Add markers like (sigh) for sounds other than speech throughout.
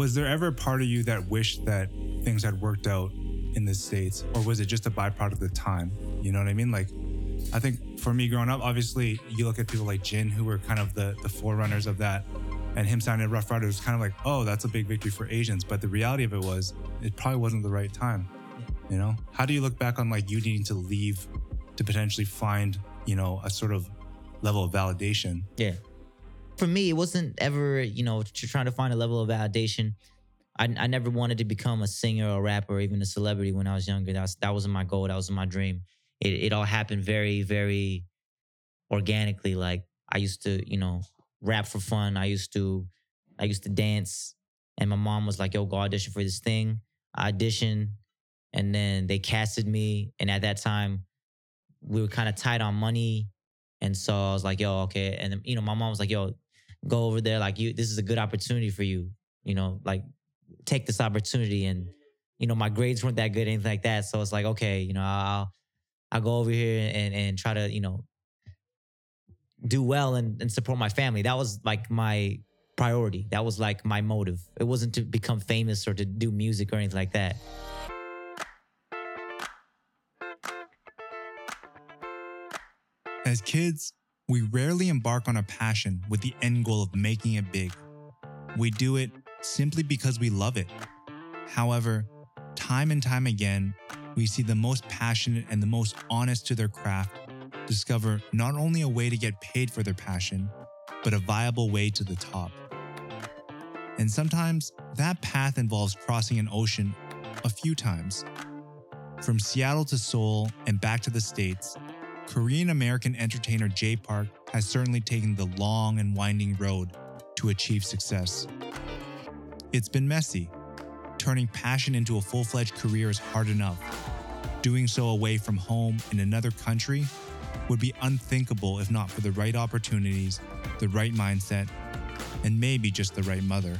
Was there ever a part of you that wished that things had worked out in the States, or was it just a byproduct of the time? You know what I mean? Like, I think for me growing up, obviously, you look at people like Jin, who were kind of the, the forerunners of that, and him signing Ruff Ryder was kind of like, oh, that's a big victory for Asians. But the reality of it was, it probably wasn't the right time. You know, how do you look back on like you needing to leave to potentially find, you know, a sort of level of validation? Yeah. For me, it wasn't ever, you know, trying to find a level of validation. I, I never wanted to become a singer or rapper or even a celebrity when I was younger. That was, that wasn't my goal. That wasn't my dream. It, it all happened very, very organically. Like I used to, you know, rap for fun. I used to, I used to dance. And my mom was like, yo, go audition for this thing. I auditioned and then they casted me. And at that time, we were kind of tight on money. And so I was like, yo, okay. And you know, my mom was like, yo, go over there. Like you, this is a good opportunity for you. You know, like take this opportunity. And, you know, my grades weren't that good, anything like that. So it's like, okay, you know, I'll, I'll go over here and, and try to, you know, do well and, and support my family. That was like my priority. That was like my motive. It wasn't to become famous or to do music or anything like that. As kids, we rarely embark on a passion with the end goal of making it big. We do it simply because we love it. However, time and time again, we see the most passionate and the most honest to their craft discover not only a way to get paid for their passion, but a viable way to the top. And sometimes that path involves crossing an ocean a few times. From Seattle to Seoul and back to the States, Korean American entertainer Jay Park has certainly taken the long and winding road to achieve success. It's been messy. Turning passion into a full fledged career is hard enough. Doing so away from home in another country would be unthinkable if not for the right opportunities, the right mindset, and maybe just the right mother.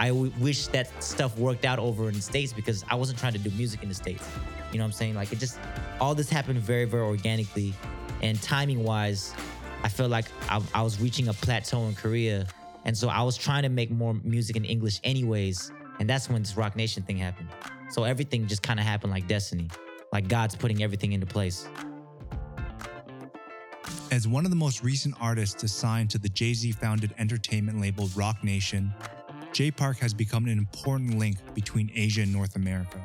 I w- wish that stuff worked out over in the States because I wasn't trying to do music in the States. You know what I'm saying? Like it just, all this happened very, very organically. And timing wise, I felt like I, I was reaching a plateau in Korea. And so I was trying to make more music in English anyways. And that's when this Roc Nation thing happened. So everything just kind of happened like destiny, like God's putting everything into place. As one of the most recent artists to sign to the Jay Z founded entertainment label Roc Nation, Jay Park has become an important link between Asia and North America.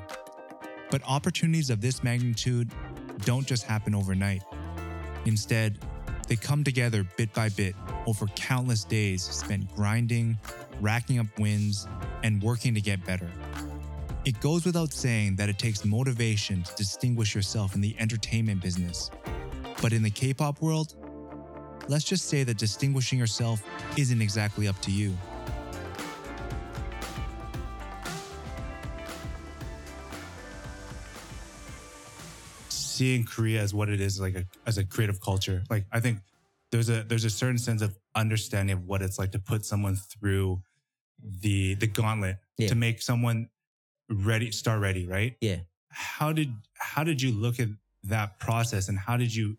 But opportunities of this magnitude don't just happen overnight. Instead, they come together bit by bit over countless days spent grinding, racking up wins, and working to get better. It goes without saying that it takes motivation to distinguish yourself in the entertainment business. But in the K pop world, let's just say that distinguishing yourself isn't exactly up to you. Seeing Korea as what it is, like a, as a creative culture, like I think there's a there's a certain sense of understanding of what it's like to put someone through the the gauntlet Yeah. to make someone ready, star ready, right? Yeah. how did how did you look at that process and how did you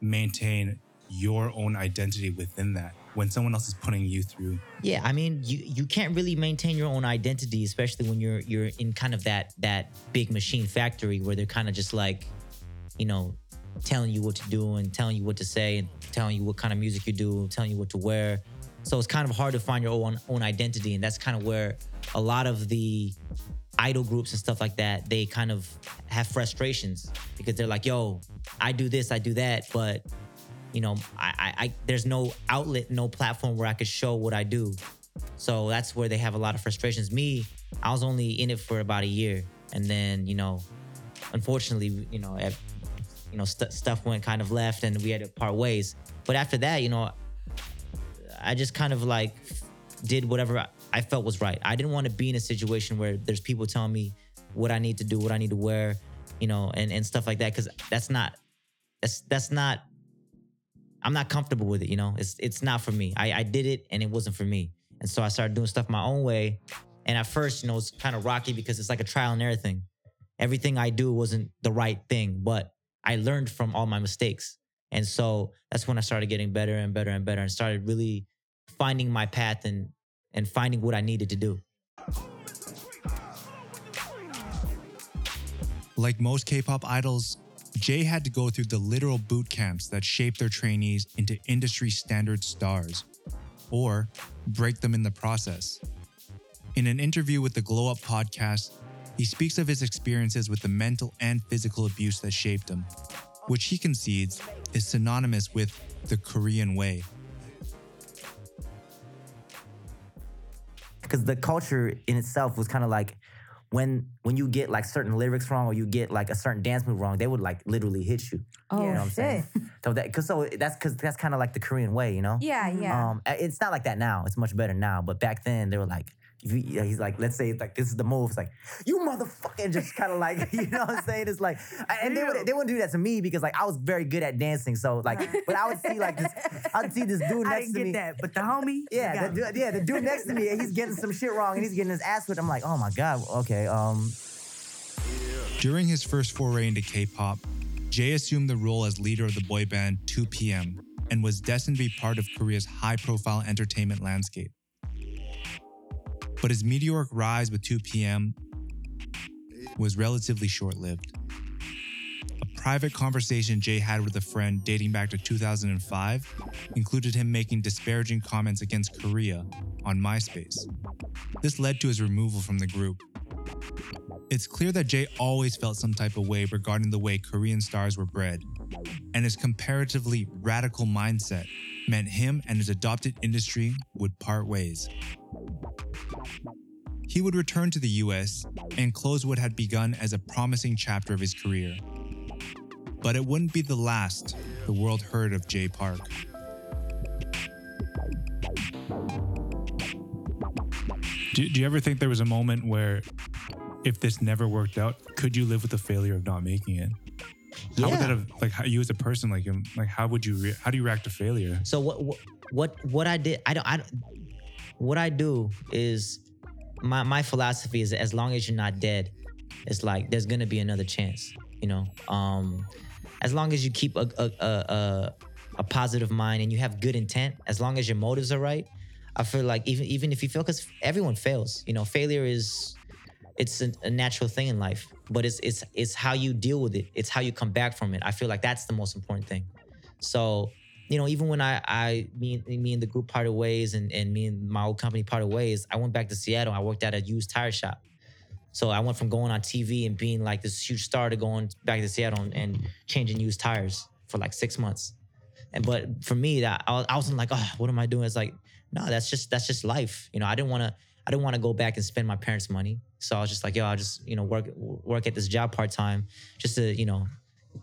maintain your own identity within that when someone else is putting you through Yeah, I mean, you you can't really maintain your own identity, especially when you're you're in kind of that that big machine factory where they're kind of just like, you know, telling you what to do and telling you what to say and telling you what kind of music you do, telling you what to wear. So it's kind of hard to find your own own identity, and that's kind of where a lot of the idol groups and stuff like that they kind of have frustrations because they're like, "Yo, I do this, I do that, but." You know, I, I, I there's no outlet, no platform where I could show what I do. So that's where they have a lot of frustrations. Me, I was only in it for about a year, and then you know, unfortunately, you know, you know, st- stuff went kind of left, and we had to part ways. But after that, you know, I just kind of like did whatever I- felt was right. I didn't want to be in a situation where there's people telling me what I need to do, what I need to wear, you know, and and stuff like that, because that's not that's that's not I'm not comfortable with it, you know. It's it's not for me. I, I did it and it wasn't for me. And so I started doing stuff my own way. And at first, you know, it's kind of rocky because it's like a trial and error thing. Everything I do wasn't the right thing, but I learned from all my mistakes. And so that's when I started getting better and better and better and started really finding my path and and finding what I needed to do. Like most K-pop idols, Jay had to go through the literal boot camps that shape their trainees into industry standard stars, or break them in the process. In an interview with the Glow Up podcast, he speaks of his experiences with the mental and physical abuse that shaped him, which he concedes is synonymous with the Korean way. because the culture in itself was kind of like when when you get like certain lyrics wrong or you get like a certain dance move wrong, they would like literally hit you. Oh you know what I'm shit. saying? (laughs) So that cause so that's cause that's kind of like the Korean way, you know. Yeah, yeah. Um, it's not like that now. It's much better now. But back then, they were like, if you- yeah, he's like, let's say like this is the move. It's like, you motherfucking just kind of like, (laughs) you know what I'm saying? It's like, I- and they would they wouldn't do that to me because like I was very good at dancing. So like, but I would see like this, I would see this dude (laughs) I next didn't to get me. that, but the homie, Yeah, the, dude, yeah, the dude next to me, and he's getting some shit wrong, and he's getting his ass whipped. I'm like, oh my god, okay, um, During his first foray into K-pop, Jay assumed the role as leader of the boy band 2PM and was destined to be part of Korea's high-profile entertainment landscape. But his meteoric rise with 2PM was relatively short-lived. A private conversation Jay had with a friend dating back to 2005 included him making disparaging comments against Korea on MySpace. This led to his removal from the group. It's clear that Jay always felt some type of way regarding the way Korean stars were bred, and his comparatively radical mindset meant him and his adopted industry would part ways. He would return to the US and close what had begun as a promising chapter of his career. But it wouldn't be the last the world heard of Jay Park. Do, do you ever think there was a moment where, if this never worked out, could you live with the failure of not making it? How would that have, like, how, you as a person, like, um, like, how would you, re- how do you react to failure? So what what what what I did I don't I don't, what I do is my my philosophy is as long as you're not dead, it's like there's gonna be another chance. You know, um, as long as you keep a a, a a positive mind and you have good intent, as long as your motives are right, I feel like even even if you fail, because everyone fails. You know, failure is it's a, a natural thing in life, but it's it's it's how you deal with it. It's how you come back from it. I feel like that's the most important thing. So, you know, even when I, I, me, me and the group parted ways, and and me and my old company parted ways, I went back to Seattle. I worked at a used tire shop. So I went from going on TV and being like this huge star to going back to Seattle and, and changing used tires for like six months. And but for me, that I, I wasn't like, oh, what am I doing? It's like, no, that's just that's just life. You know, I didn't want to I didn't want to go back and spend my parents' money. So I was just like, yo, I'll just you know work work at this job part time just to you know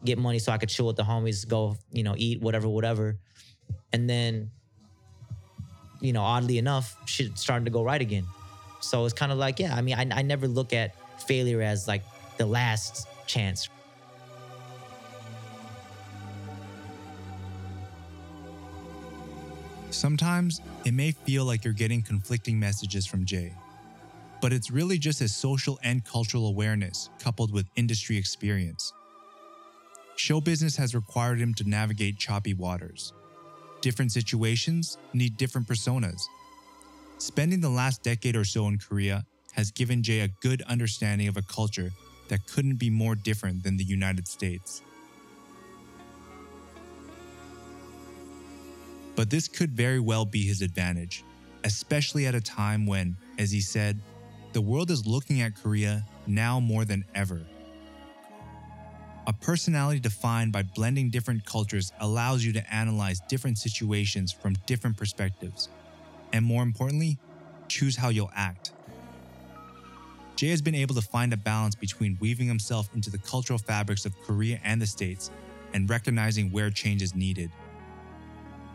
get money so I could chill with the homies, go you know eat whatever whatever, and then you know oddly enough, shit started to go right again. So it's kind of like, yeah, I mean, I, I never look at failure as like the last chance. Sometimes it may feel like you're getting conflicting messages from Jay, but it's really just his social and cultural awareness coupled with industry experience. Show business has required him to navigate choppy waters. Different situations need different personas. Spending the last decade or so in Korea has given Jay a good understanding of a culture that couldn't be more different than the United States. But this could very well be his advantage, especially at a time when, as he said, the world is looking at Korea now more than ever. A personality defined by blending different cultures allows you to analyze different situations from different perspectives, and more importantly, choose how you'll act. Jay has been able to find a balance between weaving himself into the cultural fabrics of Korea and the States and recognizing where change is needed.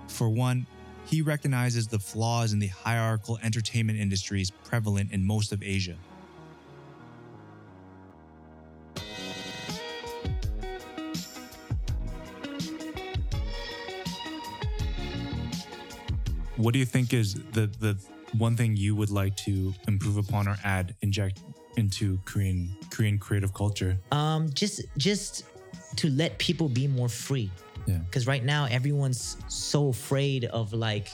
For one, he recognizes the flaws in the hierarchical entertainment industries prevalent in most of Asia. What do you think is the the one thing you would like to improve upon or add, inject into Korean Korean creative culture? Um, just just to let people be more free. Yeah. Because right now everyone's so afraid of like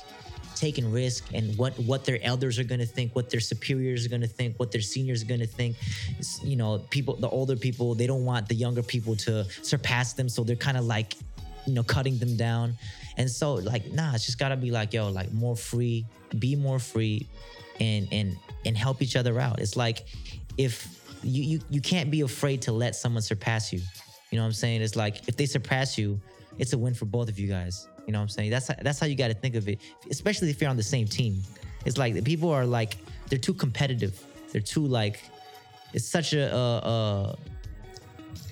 taking risk and what what their elders are going to think what their superiors are going to think what their seniors are going to think It's, you know people the older people they don't want the younger people to surpass them so they're kind of like you know cutting them down. And so like nah it's just gotta be like yo like more free be more free and and and help each other out. It's like if you you, you can't be afraid to let someone surpass you. You know what i'm saying? It's like if they surpass you it's a win for both of you guys. You know what i'm saying? That's that's how you got to think of it especially if you're on the same team. It's like people are like they're too competitive. They're too like it's such a uh, uh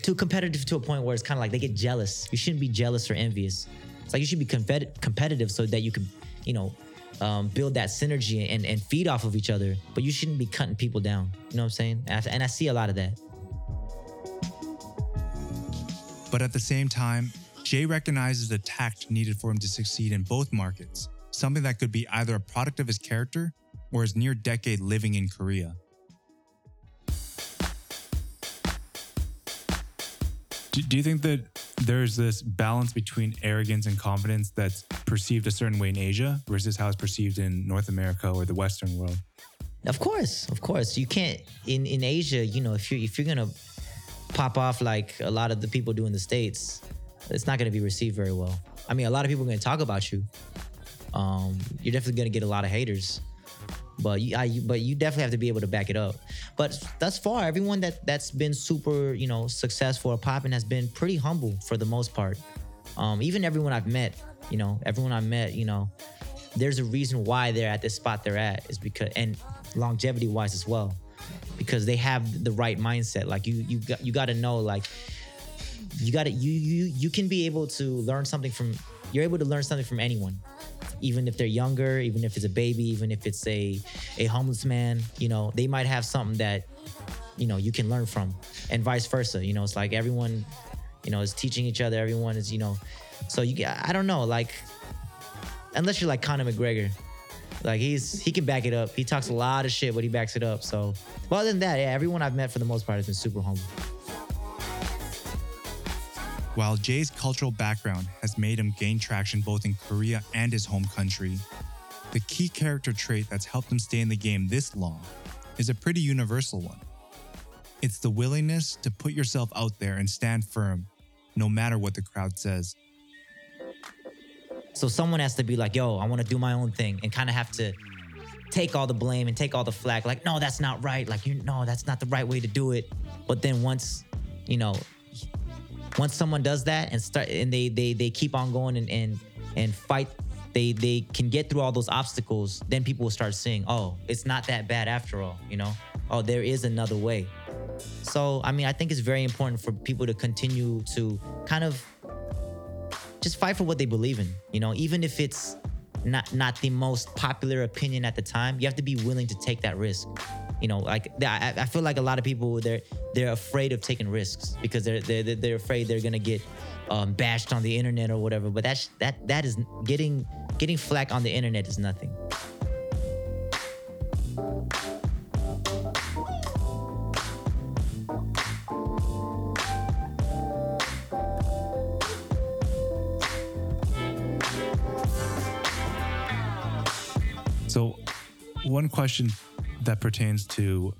too competitive to a point where it's kind of like they get jealous. You shouldn't be jealous or envious. It's like you should be compet- competitive so that you can, you know, um, build that synergy and, and feed off of each other. But you shouldn't be cutting people down. You know what I'm saying? And I, and I see a lot of that. But at the same time, Jay recognizes the tact needed for him to succeed in both markets, something that could be either a product of his character or his near decade living in Korea. Do, do you think that there's this balance between arrogance and confidence that's perceived a certain way in Asia versus how it's perceived in North America or the Western world? Of course, of course. You can't in in Asia. You know, if you if you're gonna pop off like a lot of the people do in the states, it's not gonna be received very well. I mean, a lot of people are gonna talk about you. Um, you're definitely gonna get a lot of haters, but you, I, but you definitely have to be able to back it up. But thus far, everyone that that's been super, you know, successful or popping has been pretty humble for the most part. Um, even everyone I've met, you know, everyone I've met, you know, there's a reason why they're at this spot they're at is because and longevity wise as well because they have the right mindset like you you got you got to know like you got to you you you can be able to learn something from you're able to learn something from anyone even if they're younger even if it's a baby even if it's a a homeless man you know they might have something that you know you can learn from and vice versa you know it's like everyone you know is teaching each other everyone is you know so you i don't know like unless you're like Conor McGregor. Like he's he can back it up. He talks a lot of shit, but he backs it up. So, other than that, yeah, everyone I've met for the most part has been super humble. While Jay's cultural background has made him gain traction both in Korea and his home country, the key character trait that's helped him stay in the game this long is a pretty universal one. It's the willingness to put yourself out there and stand firm, no matter what the crowd says. So someone has to be like, "Yo, I want to do my own thing," and kind of have to take all the blame and take all the flack. Like, no, that's not right. Like, you no, that's not the right way to do it. But then once, you know, once someone does that and start and they they they keep on going and and and fight they they can get through all those obstacles then people will start seeing oh it's not that bad after all you know? Oh there is another way. So i mean i think it's very important for people to continue to kind of just fight for what they believe in you know? Even if it's not not the most popular opinion at the time you have to be willing to take that risk you know like i, I feel like a lot of people they're they're afraid of taking risks because they're they're, they're afraid they're gonna get um, bashed on the internet or whatever but that's that that is getting getting flack on the internet is nothing. So, one question that pertains to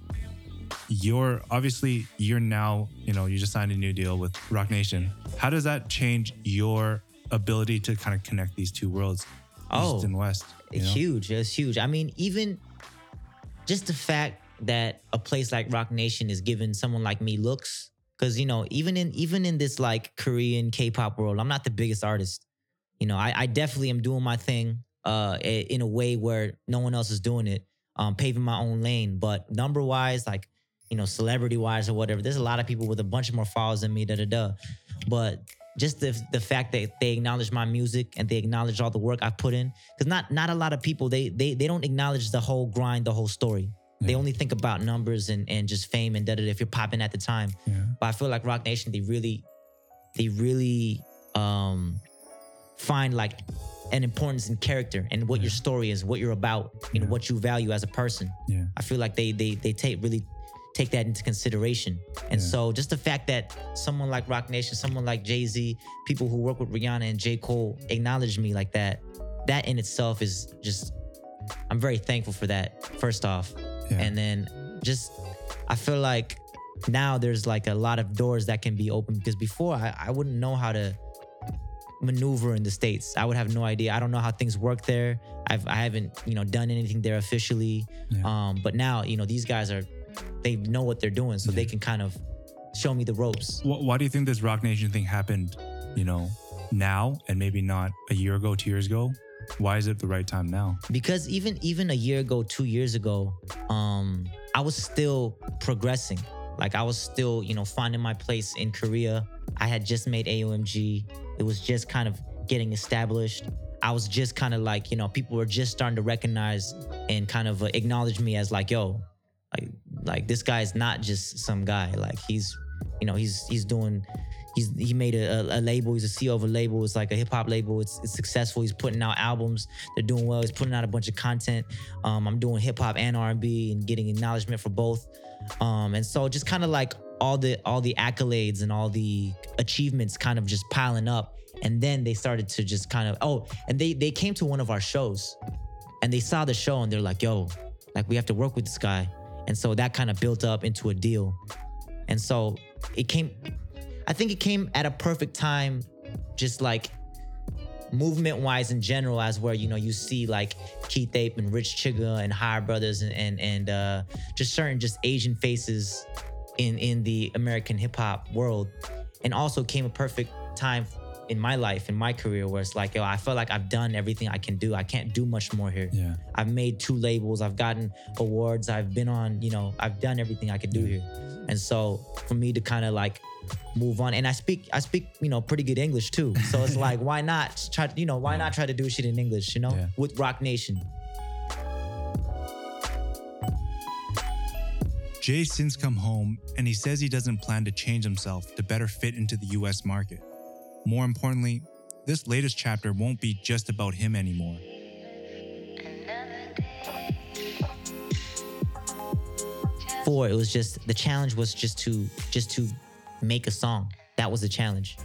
your obviously you're now you know you just signed a new deal with Roc Nation. How does that change your ability to kind of connect these two worlds, Oh, east and west? you It's know? huge. It's huge. I mean, even just the fact that a place like Roc Nation is giving someone like me looks, because you know, even in even in this like Korean K-pop world, I'm not the biggest artist. You know, I, I definitely am doing my thing uh in a way where no one else is doing it, um, paving my own lane. But number wise, like you know, celebrity wise or whatever, there's a lot of people with a bunch of more followers than me. Da da da. But just the the fact that they acknowledge my music and they acknowledge all the work I put in, because not not a lot of people they they they don't acknowledge the whole grind, the whole story. They only think about numbers and and just fame and da da. da If you're popping at the time, Yeah. but I feel like Roc Nation, they really, they really um find like an importance in character and what your story is, what you're about, and Yeah. what you value as a person. Yeah. I feel like they they they take really take that into consideration. And Yeah. so just the fact that someone like Roc Nation, someone like Jay Z, people who work with Rihanna and J. Cole acknowledge me like that, that in itself is just, I'm very thankful for that, first off. Yeah. And then just, I feel like now there's like a lot of doors that can be open because before I, I wouldn't know how to maneuver in the states. I would have no idea. I don't know how things work there. I've I haven't you know done anything there officially. Yeah. Um, but now you know these guys are they know what they're doing, so they can kind of show me the ropes. Wh- Why do you think this Roc Nation thing happened, you know, now and maybe not a year ago, two years ago? Why is it the right time now? because even even a year ago two years ago um i was still progressing like i was still you know finding my place in korea i had just made aomg it was just kind of getting established. I was just kind of like you know people were just starting to recognize and kind of uh, acknowledge me as like yo like like this guy is not just some guy. Like he's you know he's he's doing he's he made a, a, label. He's a ceo of a label. It's like a hip-hop label. It's, it's successful. He's putting out albums. They're doing well. He's putting out a bunch of content. Um, i'm doing hip-hop and r&b and getting acknowledgement for both. Um, and so just kind of like all the all the accolades and all the achievements kind of just piling up. And then they started to just kind of oh and they they came to one of our shows and they saw the show and they're like yo like we have to work with this guy. And so that kind of built up into a deal. And so it came i think it came at a perfect time just like movement wise in general as where you know you see like keith ape and rich chigga and higher brothers and and, and uh just certain just asian faces in in the american hip-hop world and also came a perfect time in my life in my career where it's like yo i feel like i've done everything i can do i can't do much more here Yeah. I've made two labels, I've gotten awards, I've been on, you know, I've done everything I could do here. And so for me to kind of like move on and I speak I speak, you know, pretty good English too. So it's (laughs) like why not try you know, why not try to do shit in English, you know, Yeah. with Roc Nation. Jay since come home and he says he doesn't plan to change himself to better fit into the US market. More importantly, this latest chapter won't be just about him anymore. Four, it was just the challenge was just to just to make a song. That was the challenge.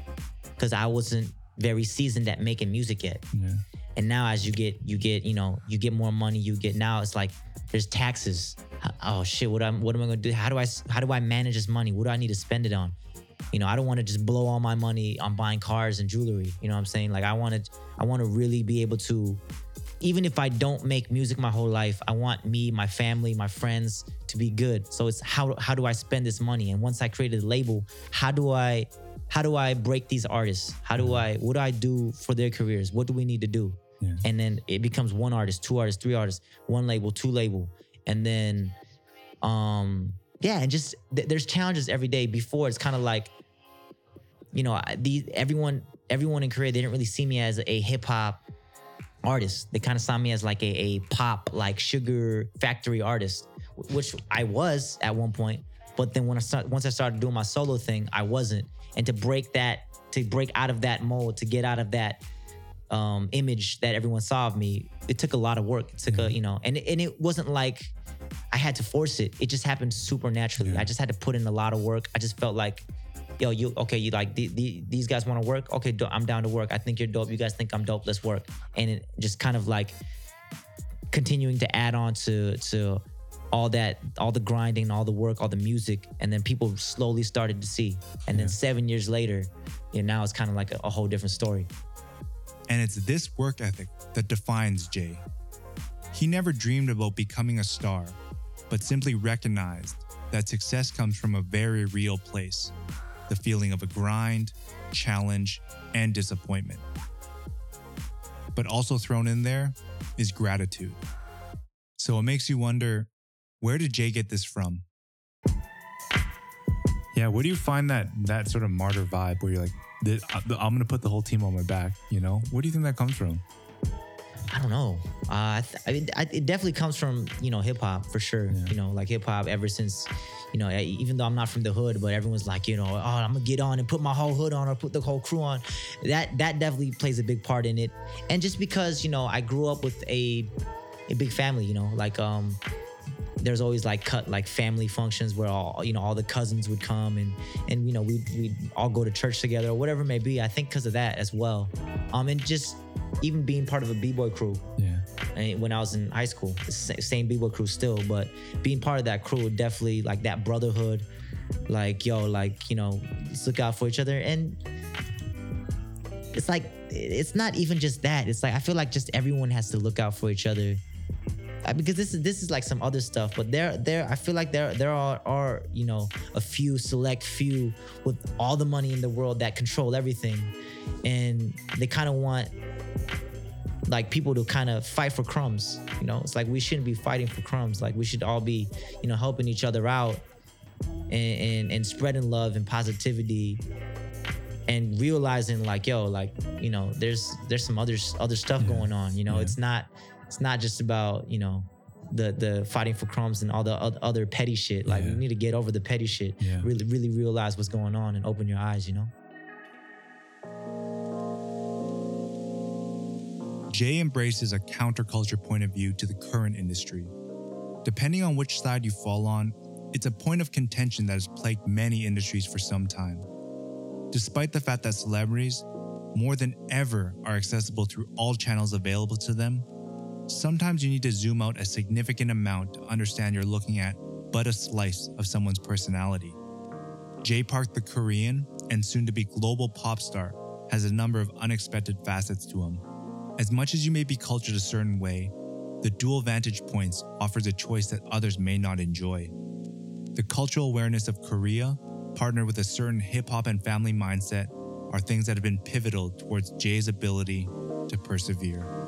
Cause I wasn't very seasoned at making music yet. Yeah. and now as you get you get you know you get more money you get now it's like there's taxes oh shit what am what am i going to do? How do i how do i manage this money? What do i need to spend it on? You know i don't want to just blow all my money on buying cars and jewelry you know what i'm saying? Like i want to i want to really be able to even if i don't make music my whole life i want me my family my friends to be good. So it's how how do i spend this money? And once i created a label how do i how do i break these artists? How do i what do i do for their careers? What do we need to do? Yeah. and then it becomes one artist, two artists, three artists, one label, two label, and then, um, yeah, and just th- there's challenges every day. Before it's kind of like, you know, I- the everyone everyone in Korea they didn't really see me as a hip hop artist. They kind of saw me as like a, a pop like sugar factory artist, which I was at one point. But then when I start once I started doing my solo thing, I wasn't. And to break that, to break out of that mold, to get out of that um, image that everyone saw of me, it took a lot of work. It took a, you know, and and it wasn't like had to force it. It just happened super naturally. I just had to put in a lot of work. I just felt like, yo, you okay? You like the, the, these guys want to work? Okay, do, I'm down to work. I think you're dope. You guys think I'm dope? Let's work. And it just kind of like continuing to add on to to all that, all the grinding, all the work, all the music, and then people slowly started to see. And then seven years later, you know, now it's kind of like a, a whole different story. And it's this work ethic that defines Jay. He never dreamed about becoming a star, but simply recognized that success comes from a very real place the feeling of a grind, challenge, and disappointment. But also thrown in there is gratitude. So it makes you wonder where did Jay get this from? Yeah. Where do you find that that sort of martyr vibe where you're like, uh, I'm gonna put the whole team on my back? You know, where do you think that comes from? I don't know. Uh, I th- I mean, I, it definitely comes from you know hip hop for sure. Yeah. You know, like hip hop ever since, you know, even though I'm not from the hood, but everyone's like, you know, oh, I'm gonna get on and put my whole hood on or put the whole crew on. That that definitely plays a big part in it. And just because you know I grew up with a a big family, you know, like um, there's always like cut like family functions where all you know all the cousins would come and and you know we we all go to church together or whatever it may be. I think because of that as well, um, and just even being part of a b boy crew. Yeah. And when I was in high school, same b-boy crew still, but being part of that crew definitely like that brotherhood, like yo, like you know, let's look out for each other, and it's like it's not even just that. It's like I feel like just everyone has to look out for each other. Because this is this is like some other stuff, but there there I feel like there there are are you know a few select few with all the money in the world that control everything, and they kind of want like people to kind of fight for crumbs. You know, it's like we shouldn't be fighting for crumbs. Like we should all be, you know, helping each other out and and, and spreading love and positivity and realizing like, yo, like, you know, there's there's some other other stuff going on. You know, Yeah. it's not it's not just about, you know, the the fighting for crumbs and all the oth- other petty shit. Like we Yeah. need to get over the petty shit. Yeah. Really, really realize what's going on and open your eyes, you know? Jay embraces a counterculture point of view to the current industry. Depending on which side you fall on, it's a point of contention that has plagued many industries for some time. Despite the fact that celebrities, more than ever, are accessible through all channels available to them, sometimes you need to zoom out a significant amount to understand you're looking at but a slice of someone's personality. Jay Park, the Korean and soon to be global pop star, has a number of unexpected facets to him. As much as you may be cultured a certain way, the dual vantage points offers a choice that others may not enjoy. The cultural awareness of Korea, partnered with a certain hip hop and family mindset, are things that have been pivotal towards Jay's ability to persevere.